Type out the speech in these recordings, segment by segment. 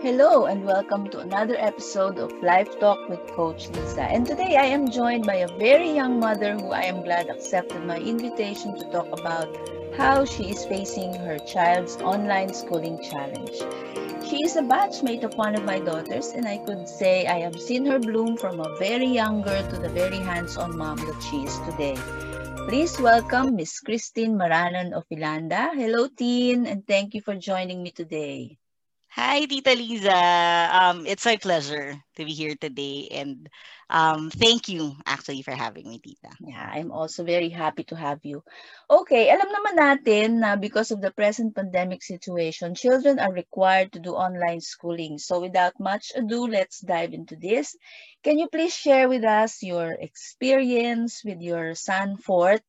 Hello and welcome to another episode of Life Talk with Coach Lisa. And today I am joined by a very young mother who I am glad accepted my invitation to talk about how she is facing her child's online schooling challenge. She is a batchmate of one of my daughters, and I could say I have seen her bloom from a very young girl to the very hands on mom that she is today. Please welcome Miss Christine Maranon of Ilanda. Hello, Teen, and thank you for joining me today. Hi, Tita Liza. Um, it's my pleasure to be here today. And um, thank you actually for having me, Tita. Yeah, I'm also very happy to have you. Okay, alam naman natin na because of the present pandemic situation, children are required to do online schooling. So without much ado, let's dive into this. Can you please share with us your experience with your son, Fort,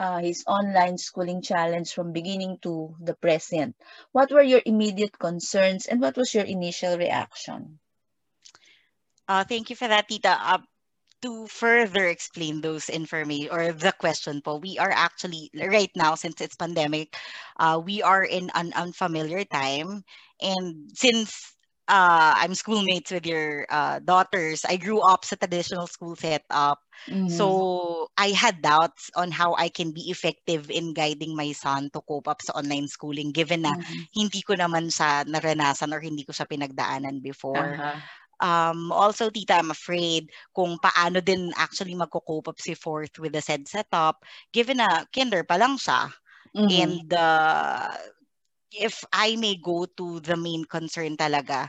uh, his online schooling challenge from beginning to the present. What were your immediate concerns and what was your initial reaction? Uh, thank you for that, Tita. Uh, to further explain those information or the question po, we are actually right now since it's pandemic, uh, we are in an unfamiliar time, and since uh, I'm schoolmates with your uh, daughters. I grew up sa traditional school setup. Mm-hmm. So I had doubts on how I can be effective in guiding my son to cope up sa online schooling given na mm-hmm. hindi ko naman siya naranasan or hindi ko siya pinagdaanan before. Uh-huh. Um, also, tita, I'm afraid kung paano din actually magko-cope up si Fourth with the said setup given na kinder pa lang siya. Mm-hmm. And uh, if I may go to the main concern talaga,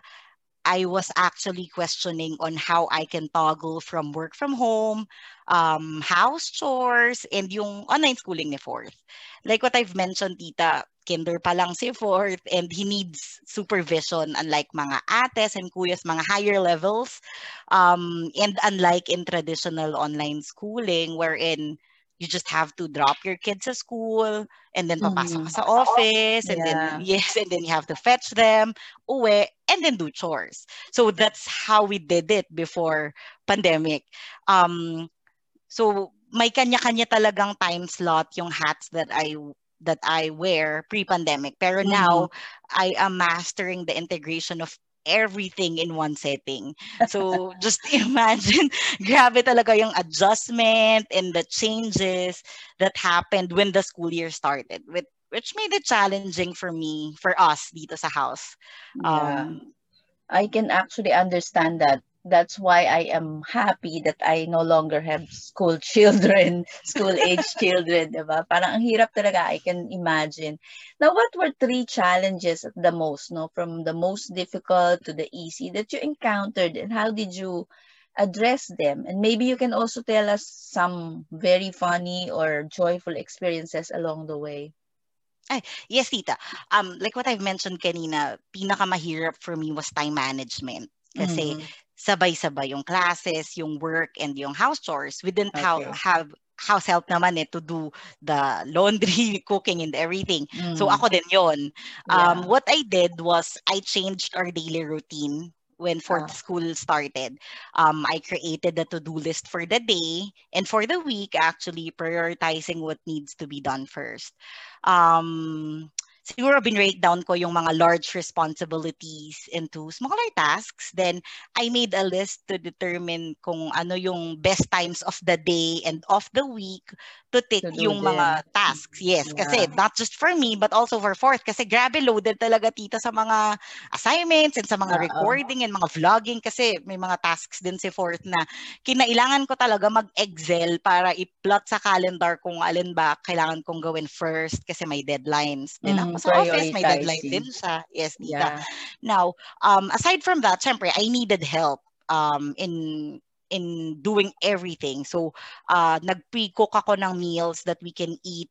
I was actually questioning on how I can toggle from work from home, um, house chores, and yung online schooling ni Fourth. Like what I've mentioned, tita, kinder pa lang si Fourth and he needs supervision unlike mga ates and kuyas, mga higher levels. Um, and unlike in traditional online schooling wherein you just have to drop your kids at school and then papasok mm-hmm. sa office and yeah. then yes and then you have to fetch them uwi and then do chores so that's how we did it before pandemic um so may kanya-kanya talagang time slot yung hats that I that I wear pre-pandemic pero mm-hmm. now I am mastering the integration of everything in one setting. So just imagine, grabe talaga yung adjustment and the changes that happened when the school year started, with, which made it challenging for me, for us dito sa house. Yeah. Um, I can actually understand that that's why I am happy that I no longer have school children, school age children, diba? Parang ang hirap talaga, I can imagine. Now, what were three challenges at the most, no? From the most difficult to the easy that you encountered and how did you address them? And maybe you can also tell us some very funny or joyful experiences along the way. Ay, yes, tita. Um, like what I've mentioned kanina, pinakamahirap for me was time management. Kasi mm-hmm sabay-sabay yung classes, yung work, and yung house chores. We didn't okay. have, have house help naman eh to do the laundry, cooking, and everything. Mm. So ako din yon. Um, yeah. What I did was I changed our daily routine when fourth oh. school started. Um, I created a to-do list for the day and for the week, actually prioritizing what needs to be done first. Um, siguro binreak down ko yung mga large responsibilities into smaller tasks. Then, I made a list to determine kung ano yung best times of the day and of the week to take to yung them. mga tasks. Yes, yeah. kasi not just for me, but also for fourth. Kasi grabe loaded talaga tita sa mga assignments and sa mga Uh-oh. recording and mga vlogging. Kasi may mga tasks din si fourth na kinailangan ko talaga mag-excel para i-plot sa calendar kung alin ba kailangan kong gawin first kasi may deadlines. Then mm, ako sa office, may deadline din siya. Yes, tita. Yeah. Now, um, aside from that, syempre, I needed help um, in in doing everything. So, uh, nag-pre-cook ako ng meals that we can eat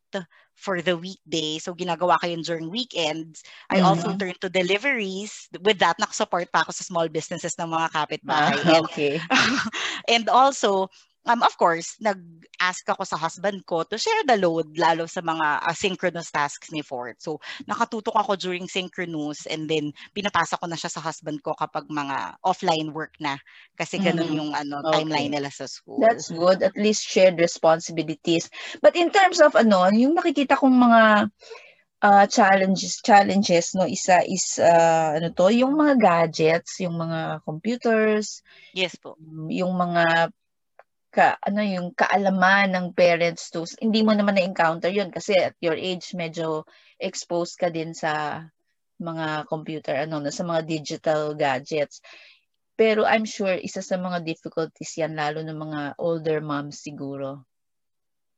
for the weekday. So, ginagawa ko yun during weekends. I mm-hmm. also turn to deliveries. With that, nakasupport pa ako sa small businesses ng mga kapitbahay. Ah, okay. and also, um, of course, nag-ask ako sa husband ko to share the load, lalo sa mga asynchronous tasks ni Ford. So, nakatutok ako during synchronous and then pinapasa ko na siya sa husband ko kapag mga offline work na. Kasi ganun mm. yung ano, okay. timeline nila sa school. That's good. At least shared responsibilities. But in terms of ano, yung nakikita kong mga uh, challenges challenges no isa is uh, ano to yung mga gadgets yung mga computers yes po yung mga ka ano yung kaalaman ng parents to hindi mo naman na-encounter yun kasi at your age medyo exposed ka din sa mga computer ano sa mga digital gadgets. Pero I'm sure isa sa mga difficulties yan lalo ng mga older moms siguro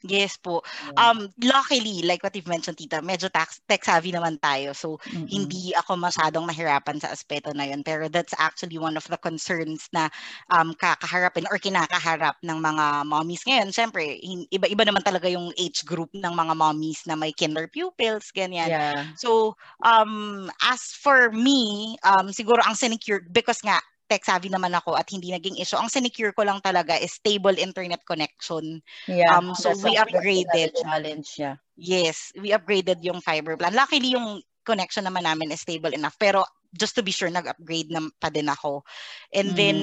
Yes po. Um, luckily, like what you've mentioned, tita, medyo tax, tech savvy naman tayo. So, mm-hmm. hindi ako masyadong nahirapan sa aspeto na yun. Pero that's actually one of the concerns na um, kakaharapin or kinakaharap ng mga mommies ngayon. Siyempre, iba-iba naman talaga yung age group ng mga mommies na may kinder pupils, ganyan. Yeah. So, um, as for me, um, siguro ang sinecure, because nga, tech savvy naman ako at hindi naging issue. Ang sinecure ko lang talaga is stable internet connection. Yeah, um, so we upgraded. Challenge, yeah. Yes, we upgraded yung fiber plan. Luckily, yung connection naman namin is stable enough. Pero just to be sure, nag-upgrade na pa din ako. And mm-hmm. then,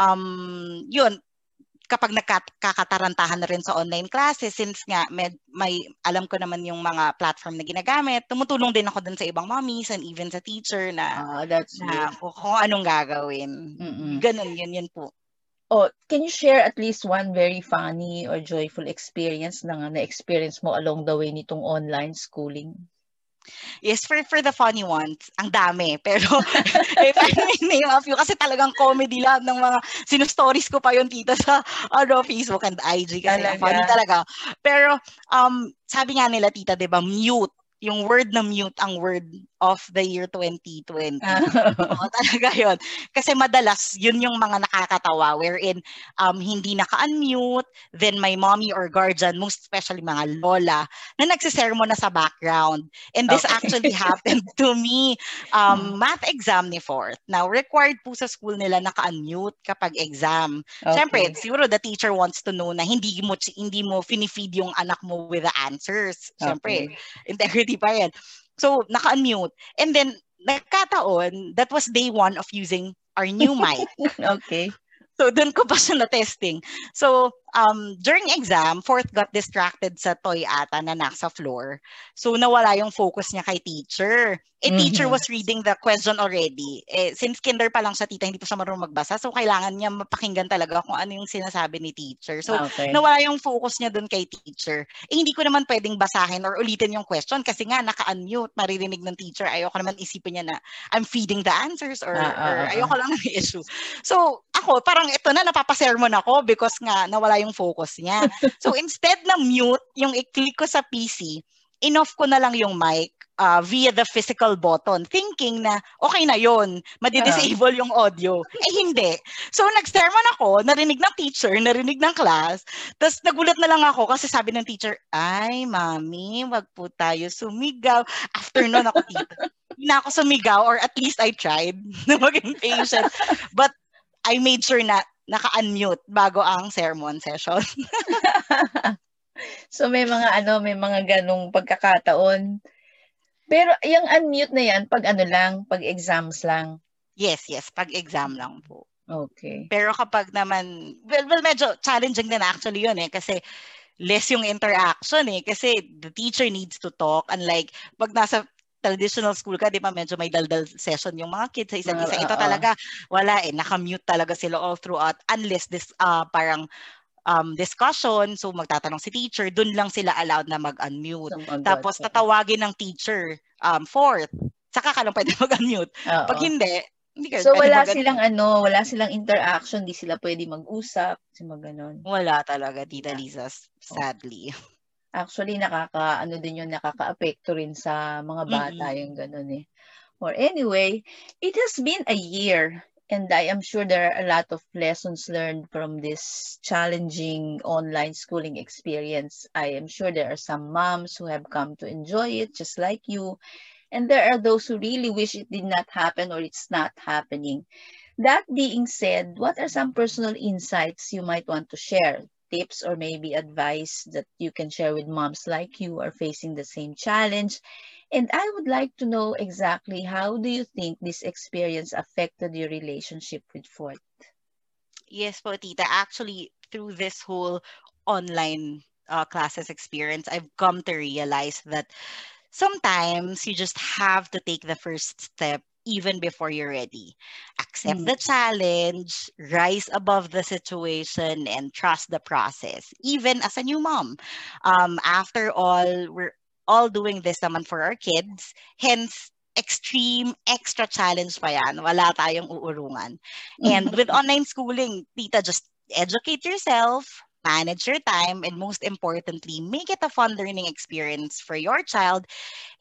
um, yun, kapag nagkakatarantahan na rin sa online classes, since nga may, may alam ko naman yung mga platform na ginagamit, tumutulong din ako dun sa ibang mommies and even sa teacher na, uh, that's na kung, kung anong gagawin. Mm-mm. Ganun, yun, yun po. Oh, can you share at least one very funny or joyful experience na na-experience mo along the way nitong online schooling? Yes, for, for the funny ones, ang dami. Pero if I may name a few, kasi talagang comedy lahat ng mga sinustories ko pa yung tita sa ano, Facebook and IG. Kasi talaga. funny talaga. Pero um, sabi nga nila tita, di ba, mute yung word na mute ang word of the year 2020. Ah. Oo, talaga yun. Kasi madalas, yun yung mga nakakatawa wherein um, hindi naka-unmute, then my mommy or guardian, most especially mga lola, na nagsisermon na sa background. And this okay. actually happened to me. Um, hmm. math exam ni fourth. Now, required po sa school nila naka-unmute kapag exam. Okay. Siyempre, siguro the teacher wants to know na hindi mo hindi mo finifeed yung anak mo with the answers. Siyempre, okay. integrity pa yan. So, naka-unmute. And then, nagkataon, that was day one of using our new mic. okay. So, doon ko pa siya na-testing. So, um, during exam, fourth got distracted sa toy ata na nasa floor. So, nawala yung focus niya kay teacher. Eh, mm-hmm. teacher was reading the question already. Eh, since kinder pa lang sa tita, hindi pa siya marunong magbasa. So, kailangan niya mapakinggan talaga kung ano yung sinasabi ni teacher. So, okay. nawala yung focus niya dun kay teacher. Eh, hindi ko naman pwedeng basahin or ulitin yung question kasi nga, naka-unmute, maririnig ng teacher. Ayoko naman isipin niya na I'm feeding the answers or, uh, uh, or ayoko lang ng issue. So, ako, parang ito na, napapasermon ako because nga, nawala yung focus niya. So instead na mute, yung i-click ko sa PC, inoff ko na lang yung mic uh, via the physical button, thinking na okay na yon, madi-disable yung audio. Eh hindi. So nag-sermon ako, narinig ng teacher, narinig ng class, tapos nagulat na lang ako kasi sabi ng teacher, ay mami, wag po tayo sumigaw. After nun ako tito, hindi na ako sumigaw or at least I tried na maging patient. But I made sure na naka-unmute bago ang sermon session. so may mga ano, may mga ganong pagkakataon. Pero yung unmute na yan, pag ano lang, pag exams lang. Yes, yes, pag exam lang po. Okay. Pero kapag naman, well, well medyo challenging din actually yun eh, kasi less yung interaction eh. Kasi the teacher needs to talk. Unlike, pag nasa traditional school ka, di ba, medyo may daldal session yung mga kids sa isa't isa. Ito talaga, wala eh, nakamute talaga sila all throughout unless this uh, parang um, discussion, so magtatanong si teacher, dun lang sila allowed na mag-unmute. So, Tapos tatawagin ng teacher um, fourth, saka ka lang pwede mag-unmute. Uh-oh. Pag hindi, hindi ka So wala mag- silang ano, wala silang interaction, di sila pwede mag-usap, kasi mag Wala talaga, Tita Lisa, sadly. Actually, nakaka, ano din yun, nakaka-apekto rin sa mga bata mm-hmm. yung ganun eh. Or anyway, it has been a year and I am sure there are a lot of lessons learned from this challenging online schooling experience. I am sure there are some moms who have come to enjoy it just like you. And there are those who really wish it did not happen or it's not happening. That being said, what are some personal insights you might want to share tips or maybe advice that you can share with moms like you are facing the same challenge. And I would like to know exactly how do you think this experience affected your relationship with Fort? Yes po. Actually, through this whole online uh, classes experience, I've come to realize that sometimes you just have to take the first step even before you're ready. Accept Mm. the challenge, rise above the situation, and trust the process, even as a new mom. Um, after all, we're all doing this naman for our kids. Hence, extreme extra challenge pa yan. Wala tayong uurungan. And with online schooling, tita, just educate yourself, manage your time, and most importantly, make it a fun learning experience for your child.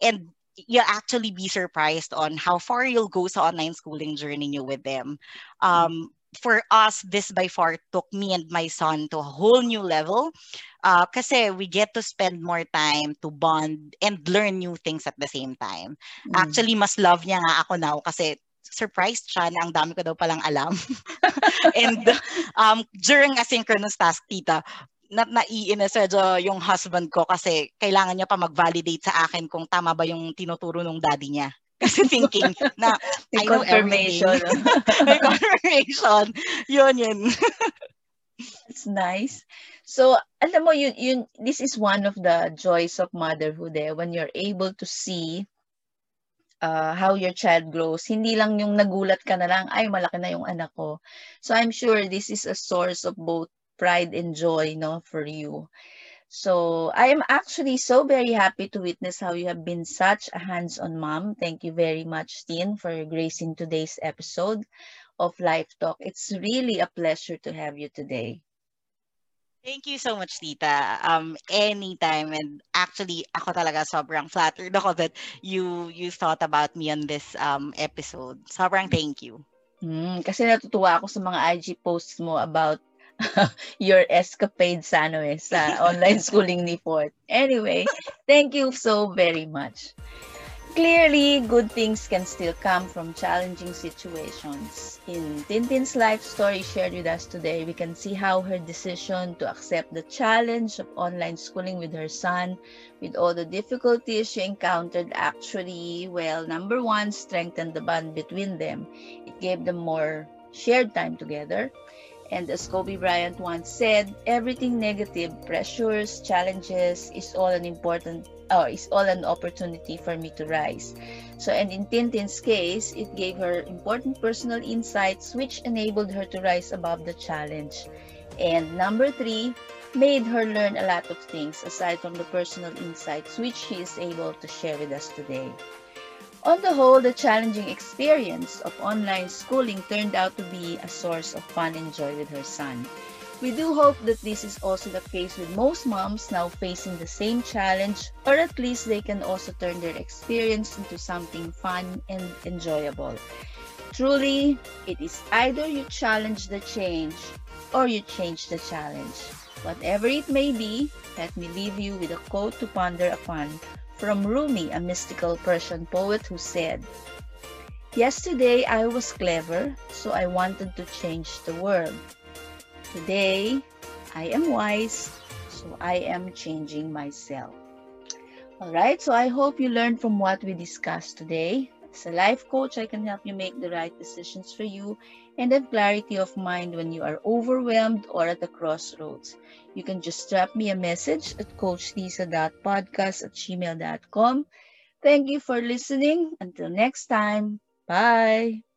And you'll actually be surprised on how far you'll go sa online schooling journey nyo with them. Um, for us, this by far took me and my son to a whole new level. Uh, kasi we get to spend more time to bond and learn new things at the same time. Mm. Actually, mas love niya nga ako now kasi surprised siya na ang dami ko daw palang alam. and um, during asynchronous task, tita, na naiinis medyo yung husband ko kasi kailangan niya pa mag-validate sa akin kung tama ba yung tinuturo ng daddy niya. Kasi thinking na I know confirmation. May confirmation. Yun, yun. It's nice. So, alam mo, yun, yun, this is one of the joys of motherhood eh, when you're able to see uh, how your child grows. Hindi lang yung nagulat ka na lang, ay, malaki na yung anak ko. So, I'm sure this is a source of both pride and joy, no, for you. So, I am actually so very happy to witness how you have been such a hands-on mom. Thank you very much, Tin, for your gracing today's episode of Life Talk. It's really a pleasure to have you today. Thank you so much, Tita. Um, anytime. And actually, ako talaga sobrang flattered ako that you you thought about me on this um episode. Sobrang thank you. Hmm, kasi natutuwa ako sa mga IG posts mo about your escapade sa ano eh, sa online schooling ni Fort. Anyway, thank you so very much. Clearly, good things can still come from challenging situations. In Tintin's life story shared with us today, we can see how her decision to accept the challenge of online schooling with her son, with all the difficulties she encountered, actually, well, number one, strengthened the bond between them. It gave them more shared time together. And as Kobe Bryant once said, everything negative, pressures, challenges is all an important or is all an opportunity for me to rise. So and in Tintin's case, it gave her important personal insights which enabled her to rise above the challenge. And number three, made her learn a lot of things aside from the personal insights which she is able to share with us today. On the whole, the challenging experience of online schooling turned out to be a source of fun and joy with her son. We do hope that this is also the case with most moms now facing the same challenge, or at least they can also turn their experience into something fun and enjoyable. Truly, it is either you challenge the change or you change the challenge. Whatever it may be, let me leave you with a quote to ponder upon from Rumi, a mystical Persian poet who said, Yesterday I was clever, so I wanted to change the world. Today I am wise, so I am changing myself. All right, so I hope you learned from what we discussed today. As a life coach, I can help you make the right decisions for you and have clarity of mind when you are overwhelmed or at the crossroads. You can just drop me a message at coachlisa.podcast at gmail.com. Thank you for listening. Until next time, bye.